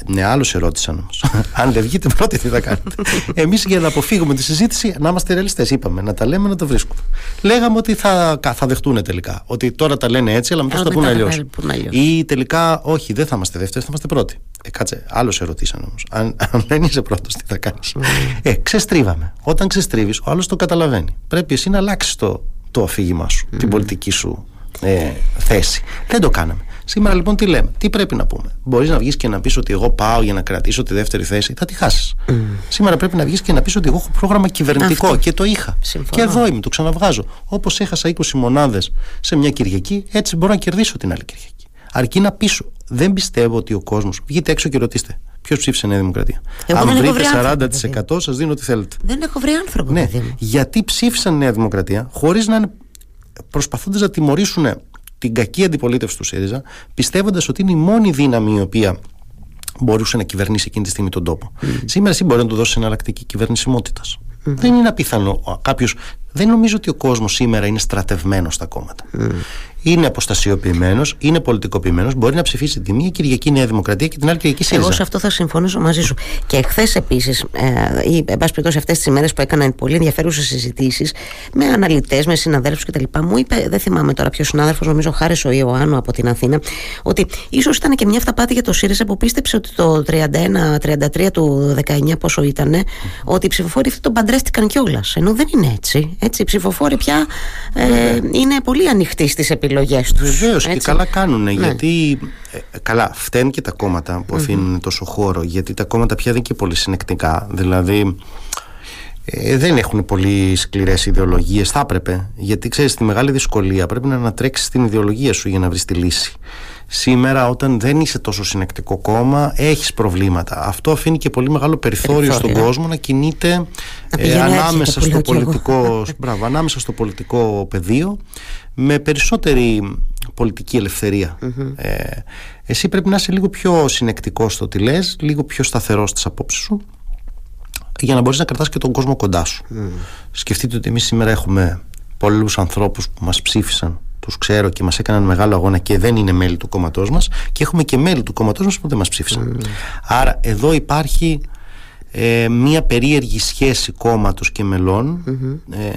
Ναι, άλλος ερώτησαν όμως. αν δεν βγείτε πρώτοι, τι θα κάνετε; εμείς για να αποφύγουμε τη συζήτηση, να είμαστε ρεαλιστές, είπαμε. Να τα λέμε, να τα βρίσκουμε. Λέγαμε ότι θα, θα δεχτούν τελικά. Ότι τώρα τα λένε έτσι, αλλά μετά θα τα πούνε αλλιώς. Ή τελικά, όχι, δεν θα είμαστε δεύτεροι, θα είμαστε πρώτοι. Ε, κάτσε, άλλος ερωτήσαν όμως. Αν, αν δεν είσαι πρώτος, τι θα κάνεις; Mm. Ε, ξεστρίβαμε. Όταν ξεστρίβεις, ο άλλος το καταλαβαίνει. Πρέπει εσύ να αλλάξεις το, το αφήγημά σου, την πολιτική σου ε, θέση. Δεν το κάναμε. Σήμερα λοιπόν τι λέμε, τι πρέπει να πούμε; Μπορείς να βγεις και να πεις ότι εγώ πάω για να κρατήσω τη δεύτερη θέση, θα τη χάσεις. Mm. Σήμερα πρέπει να βγεις και να πεις ότι εγώ έχω πρόγραμμα κυβερνητικό Αυτό. και το είχα. Συμφωνώ. Και εδώ είμαι, το ξαναβγάζω. Όπως έχασα 20 μονάδες σε μια Κυριακή, έτσι μπορώ να κερδίσω την άλλη Κυριακή. Αρκεί να πείσω. Δεν πιστεύω ότι ο κόσμο. Βγείτε έξω και ρωτήστε. Ποιος ψήφισε Νέα Δημοκρατία; Εγώ Αν βρείτε βρει 40% σας δίνω ό,τι θέλετε. Δεν έχω βρει άνθρωπο. Ναι. Γιατί ψήφισαν Νέα Δημοκρατία χωρίς να είναι προσπαθώντας να τιμωρήσουν την κακή αντιπολίτευση του ΣΥΡΙΖΑ, πιστεύοντας ότι είναι η μόνη δύναμη η οποία μπορούσε να κυβερνήσει εκείνη τη στιγμή τον τόπο. Mm. Σήμερα εσύ μπορεί να του δώσεις εναλλακτική κυβερνησιμότητας. Mm. Δεν είναι απίθανο κάποιο. Δεν νομίζω ότι ο κόσμος σήμερα είναι στρατευμένος στα κόμματα. Mm είναι αποστασιοποιημένος, είναι πολιτικοποιημένος, μπορεί να ψηφίσει τη μία Κυριακή Νέα Δημοκρατία και την άλλη Κυριακή ΣΥΡΙΖΑ. Εγώ σε αυτό θα συμφωνήσω μαζί σου. Και χθες επίσης, ε, ή εν πάση περιπτώσει αυτές τις ημέρες που έκαναν πολύ ενδιαφέρουσες συζητήσεις με αναλυτές, με συναδέλφους κτλ., μου είπε, δεν θυμάμαι τώρα ποιος συνάδελφος, νομίζω Χάρης ο Ιωάννου από την Αθήνα, ότι ίσως ήταν και μια αυταπάτη για το ΣΥΡΙΖΑ που πίστεψε ότι το 31-33 του 19 πόσο ήταν, ότι οι ψηφοφόροι αυτοί τον παντρεύτηκαν κιόλας. Ενώ δεν είναι έτσι. έτσι οι ψηφοφόροι πια ε, είναι πολύ ανοιχτοί στις επιλογέ επιλογές τους. Βεβαίως και καλά κάνουν. Ναι. Γιατί. Ε, καλά, φταίνουν και τα κόμματα που αφήνουν τόσο χώρο. Γιατί τα κόμματα πια δεν είναι και πολύ συνεκτικά. Δηλαδή. Ε, δεν έχουν πολύ σκληρές ιδεολογίες. Θα έπρεπε. Γιατί ξέρεις, τη μεγάλη δυσκολία πρέπει να ανατρέξεις την ιδεολογία σου για να βρεις τη λύση. Σήμερα, όταν δεν είσαι τόσο συνεκτικό κόμμα, έχεις προβλήματα. Αυτό αφήνει και πολύ μεγάλο περιθώριο στον κόσμο να κινείται ε, ανάμεσα, στο πολιτικό, μπράβο, ανάμεσα στο πολιτικό πεδίο με περισσότερη πολιτική Ε, εσύ πρέπει να είσαι λίγο πιο συνεκτικός στο τι λες, λίγο πιο σταθερός στις απόψεις σου για να μπορείς να κρατάς και τον κόσμο κοντά σου. Mm. Σκεφτείτε ότι εμείς σήμερα έχουμε πολλούς ανθρώπους που μας ψήφισαν τους ξέρω και μας έκαναν μεγάλο αγώνα και δεν είναι μέλη του κόμματός μας και έχουμε και μέλη του κόμματός μας που δεν μας ψήφισαν. Mm. Άρα εδώ υπάρχει ε, μία περίεργη σχέση κόμματος και μελων ε,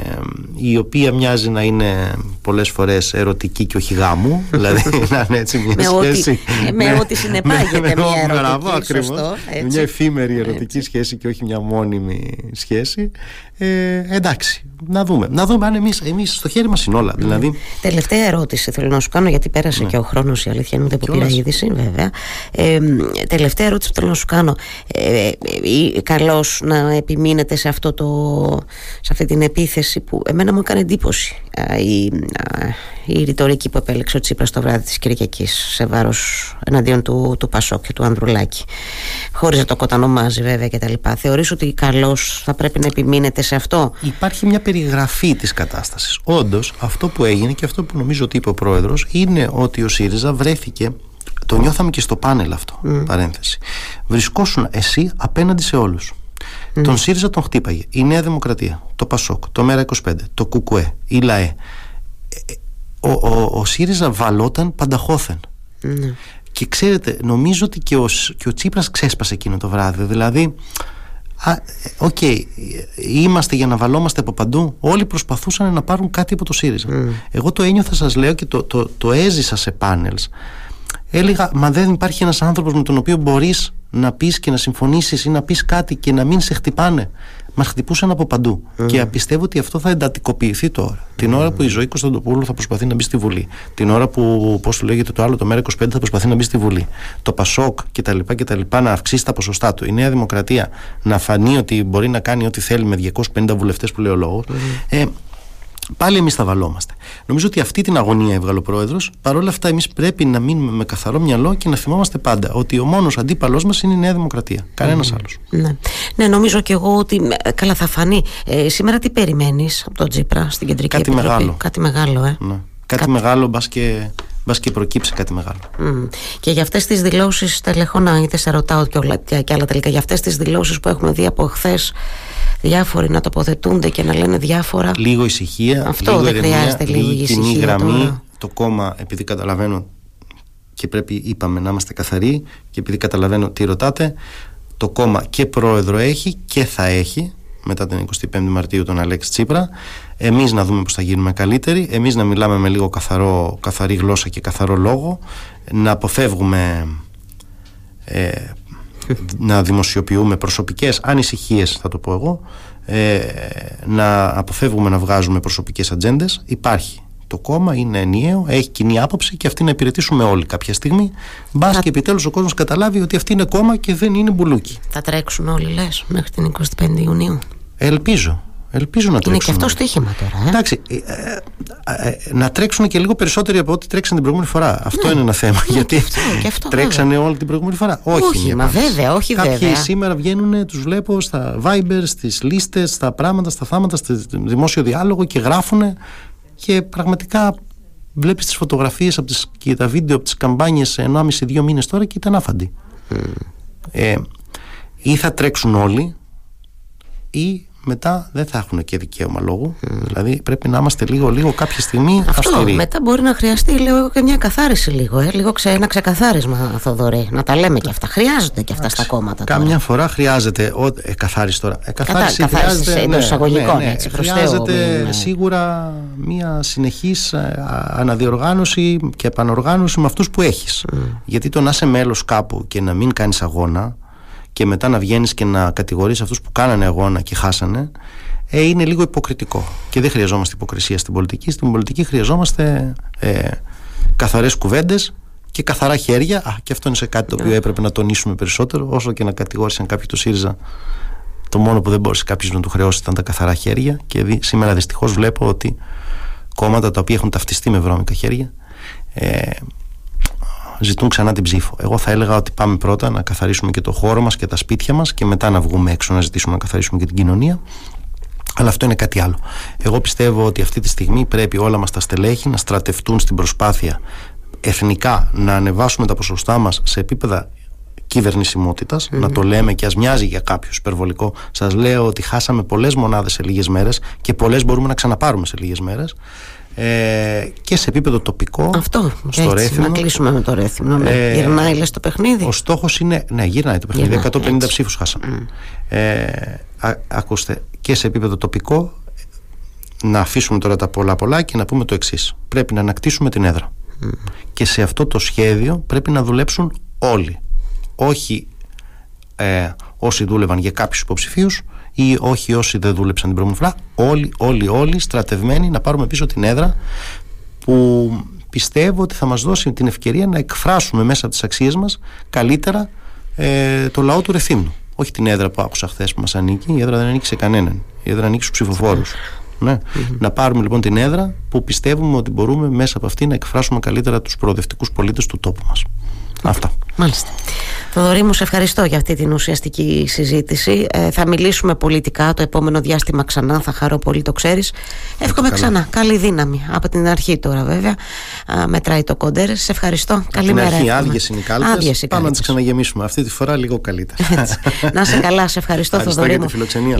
η οποία μοιάζει να είναι πολλές φορές ερωτική και όχι γάμου δηλαδή να είναι έτσι μια με σχέση ό,τι, με, με ό,τι συνεπάγεται με, μια ερωτική ακριβώς, μια εφήμερη ερωτική έτσι. σχέση και όχι μια μόνιμη σχέση ε, εντάξει, να δούμε. Να δούμε αν εμείς εμείς στο χέρι μας είναι όλα. Δηλαδή... Τελευταία ερώτηση θέλω να σου κάνω, γιατί πέρασε ναι. και ο χρόνος. Η αλήθεια είναι που πήρα είδηση, βέβαια. Ε, τελευταία ερώτηση που θέλω να σου κάνω. Ε, ε, Καλώ να επιμείνετε σε, αυτό το, σε αυτή την επίθεση που εμένα μου έκανε εντύπωση. η, η ρητορική που επέλεξε ο Τσίπρας το βράδυ της Κυριακής σε βάρος εναντίον του, του Πασόκ και του Ανδρουλάκη χωρίς να το κοτανομάζει βέβαια και τα λοιπά θεωρείς ότι καλώς θα πρέπει να επιμείνετε σε αυτό; Υπάρχει μια περιγραφή της κατάστασης όντως αυτό που έγινε και αυτό που νομίζω ότι είπε ο πρόεδρος είναι ότι ο ΣΥΡΙΖΑ βρέθηκε το νιώθαμε και στο πάνελ αυτό mm. παρένθεση βρισκόσουν εσύ απέναντι σε όλους Mm. Τον ΣΥΡΙΖΑ τον χτύπαγε η Νέα Δημοκρατία, το ΠΑΣΟΚ, το ΜΕΡΑ25, το ΚΚΕ, η ΛΑΕ. Ε, ε, ο, ο, ο ΣΥΡΙΖΑ βαλλόταν πανταχώθεν. Ναι. Και ξέρετε, νομίζω ότι και ο, και ο Τσίπρας ξέσπασε εκείνο το βράδυ. Δηλαδή, OK, okay, είμαστε για να βαλλόμαστε από παντού. Όλοι προσπαθούσαν να πάρουν κάτι από το ΣΥΡΙΖΑ. Εγώ το ένιωθα, σας λέω, και το, το, το έζησα σε πάνελς έλεγα μα δεν υπάρχει ένας άνθρωπος με τον οποίο μπορείς να πεις και να συμφωνήσεις ή να πεις κάτι και να μην σε χτυπάνε μα χτυπούσαν από παντού. Και πιστεύω ότι αυτό θα εντατικοποιηθεί τώρα. Την ώρα που η ζωή Κωνσταντοπούλου θα προσπαθεί να μπει στη Βουλή. Την ώρα που, πώς το λέγεται το άλλο, το ΜΕΡΑ 25 θα προσπαθεί να μπει στη Βουλή. Το ΠΑΣΟΚ κτλ. κτλ να αυξήσει τα ποσοστά του. Η Νέα Δημοκρατία να φανεί ότι μπορεί να κάνει ό,τι θέλει με 250 βουλευτές που λέει ο λόγος. Ε, Πάλι εμείς θα βαλόμαστε. Νομίζω ότι αυτή την αγωνία έβγαλε ο πρόεδρος. Παρ' όλα αυτά, εμείς πρέπει να μείνουμε με καθαρό μυαλό και να θυμόμαστε πάντα ότι ο μόνος αντίπαλός μας είναι η Νέα Δημοκρατία. Κανένας mm. άλλος. Ναι. ναι, νομίζω και εγώ ότι. Ε, καλά, θα φανεί. Ε, σήμερα τι περιμένεις από τον Τζίπρα στην κεντρική Κάτι επιτροπή; Μεγάλο. Κάτι μεγάλο, ε. Ναι. Κάτι, κάτι μεγάλο, μπας και μπας και προκύψει κάτι μεγάλο. Mm. Και για αυτές τις δηλώσεις, τελεχώνα, είτε σε ρωτάω και, όλα, και άλλα τελικά, για αυτές τις δηλώσεις που έχουμε δει από χθες, διάφοροι να τοποθετούνται και να λένε διάφορα. Λίγο ησυχία. Αυτό λίγο δεν ηρεμία, χρειάζεται λίγο λίγη ησυχία. κοινή γραμμή. Τώρα. Το κόμμα, επειδή καταλαβαίνω και πρέπει, είπαμε, να είμαστε καθαροί και επειδή καταλαβαίνω τι ρωτάτε, το κόμμα και πρόεδρο έχει και θα έχει μετά την 25η Μαρτίου τον Αλέξη Τσίπρα εμείς να δούμε πως θα γίνουμε καλύτεροι εμείς να μιλάμε με λίγο καθαρό, καθαρή γλώσσα και καθαρό λόγο να αποφεύγουμε ε, να δημοσιοποιούμε προσωπικές ανησυχίες θα το πω εγώ ε, να αποφεύγουμε να βγάζουμε προσωπικές ατζέντες. υπάρχει το κόμμα είναι ενιαίο, έχει κοινή άποψη και αυτή να υπηρετήσουμε όλοι κάποια στιγμή. Μπας και επιτέλους ο κόσμος καταλάβει ότι αυτή είναι κόμμα και δεν είναι μπουλούκι. Θα τρέξουν όλοι, λες, μέχρι την 25η Ιουνίου. Ελπίζω. Ελπίζω να Είναι τρέξουν. και αυτό στοίχημα τώρα. Ε; Εντάξει, ε, ε, ε, να τρέξουν και λίγο περισσότεροι από ό,τι τρέξαν την προηγούμενη φορά. Αυτό είναι ένα θέμα. γιατί Ναι. αυτό, και αυτό, τρέξανε όλη την προηγούμενη φορά. Όχι, Όχι, είναι μα επάνω. βέβαια, όχι Κάποιοι βέβαια. σήμερα βγαίνουν, τους βλέπω στα Viber, στις λίστες, στα πράγματα, στα θάματα, στο δημόσιο διάλογο και γράφουν και πραγματικά βλέπεις τις φωτογραφίες και τα βίντεο από τις καμπάνιες σε 1,5-2 μήνες τώρα και ήταν άφαντοι. Ε, ή θα τρέξουν όλοι ή μετά δεν θα έχουν και δικαίωμα λόγου. Δηλαδή πρέπει να είμαστε λίγο, λίγο κάποια στιγμή Αυτό αυστηροί. μετά μπορεί να χρειαστεί λέω, και μια καθάριση λίγο. Ε; Λίγο ξε, ένα ξεκαθάρισμα, Θοδωρή. Να τα λέμε και αυτά. Χρειάζονται και αυτά στα κόμματα. τώρα. Κάμια φορά χρειάζεται. Ο, ε, καθάριση τώρα. Ε, καθάριση καθάριση χρειάζεται. εντός εισαγωγικών, έτσι, προς Θεό, χρειάζεται μην- σίγουρα μια συνεχής αναδιοργάνωση και επανοργάνωση με αυτούς που έχεις. Γιατί το να είσαι μέλος κάπου και να μην κάνεις αγώνα και μετά να βγαίνεις και να κατηγορείς αυτούς που κάνανε αγώνα και χάσανε, ε, είναι λίγο υποκριτικό. Και δεν χρειαζόμαστε υποκρισία στην πολιτική. Στην πολιτική χρειαζόμαστε ε, καθαρές κουβέντες και καθαρά χέρια. Α, και αυτό είναι σε κάτι το οποίο έπρεπε να τονίσουμε περισσότερο. Όσο και να κατηγόρησαν κάποιοι το ΣΥΡΙΖΑ, το μόνο που δεν μπόρεσε κάποιος να του χρεώσει ήταν τα καθαρά χέρια. Και δι, σήμερα δυστυχώς βλέπω ότι κόμματα τα οποία έχουν ταυτιστεί με βρώμικα χέρια ε, ζητούν ξανά την ψήφο. Εγώ θα έλεγα ότι πάμε πρώτα να καθαρίσουμε και το χώρο μας και τα σπίτια μας και μετά να βγούμε έξω να ζητήσουμε να καθαρίσουμε και την κοινωνία. Αλλά αυτό είναι κάτι άλλο. Εγώ πιστεύω ότι αυτή τη στιγμή πρέπει όλα μας τα στελέχη να στρατευτούν στην προσπάθεια εθνικά να ανεβάσουμε τα ποσοστά μας σε επίπεδα κυβερνησιμότητας, να το λέμε και ας μοιάζει για κάποιους υπερβολικό. Σας λέω ότι χάσαμε πολλές μονάδες σε λίγες μέρες και πολλές μπορούμε να ξαναπάρουμε σε λίγες μέρες. Ε, και σε επίπεδο τοπικό Αυτό. στο έτσι, Ρέθυμνο να κλείσουμε με το Ρέθυμνο. Ναι. Ε, Γυρνάει, λες το παιχνίδι. ο στόχος είναι. Ναι, γυρνάει το παιχνίδι. Γυρνάει, 150 έτσι. ψήφους χάσαμε. Ε, α, ακούστε, και σε επίπεδο τοπικό, να αφήσουμε τώρα τα πολλά πολλά και να πούμε το εξής. Πρέπει να ανακτήσουμε την έδρα. Και σε αυτό το σχέδιο πρέπει να δουλέψουν όλοι. Όχι ε, όσοι δούλευαν για κάποιους υποψηφίους ή όχι όσοι δεν δούλεψαν την προηγούμενη φορά. Όλοι, όλοι, όλοι στρατευμένοι να πάρουμε πίσω την έδρα που πιστεύω ότι θα μας δώσει την ευκαιρία να εκφράσουμε μέσα από τις αξίες μας καλύτερα ε, το λαό του Ρεθύμνου. Όχι την έδρα που άκουσα χθες που μας ανήκει, η έδρα δεν ανήκει σε κανέναν. Η έδρα ανήκει στους ψηφοφόρους. Ναι. Να πάρουμε λοιπόν την έδρα που πιστεύουμε ότι μπορούμε μέσα από αυτή να εκφράσουμε καλύτερα τους προοδευτικούς πολίτες του τόπου μας. Αυτά. Μάλιστα. Θοδωρή μου, σε ευχαριστώ για αυτή την ουσιαστική συζήτηση. Ε, θα μιλήσουμε πολιτικά το επόμενο διάστημα ξανά. Θα χαρώ πολύ, το ξέρεις. Εύχομαι καλά. ξανά. Καλή δύναμη. Από την αρχή τώρα, βέβαια. Α, μετράει το κοντέρ. Σε ευχαριστώ. Καλημέρα. Στην αρχή εύχομαι. άδειες είναι οι κάλπες. Άδειες οι Πάμε να κάλπες. τις ξαναγεμίσουμε. Αυτή τη φορά λίγο καλύτερα. Έτσι. Να σε καλά, σε ευχαριστώ, Ευχαριστώ Θοδωρή για μου. τη φιλοξενία.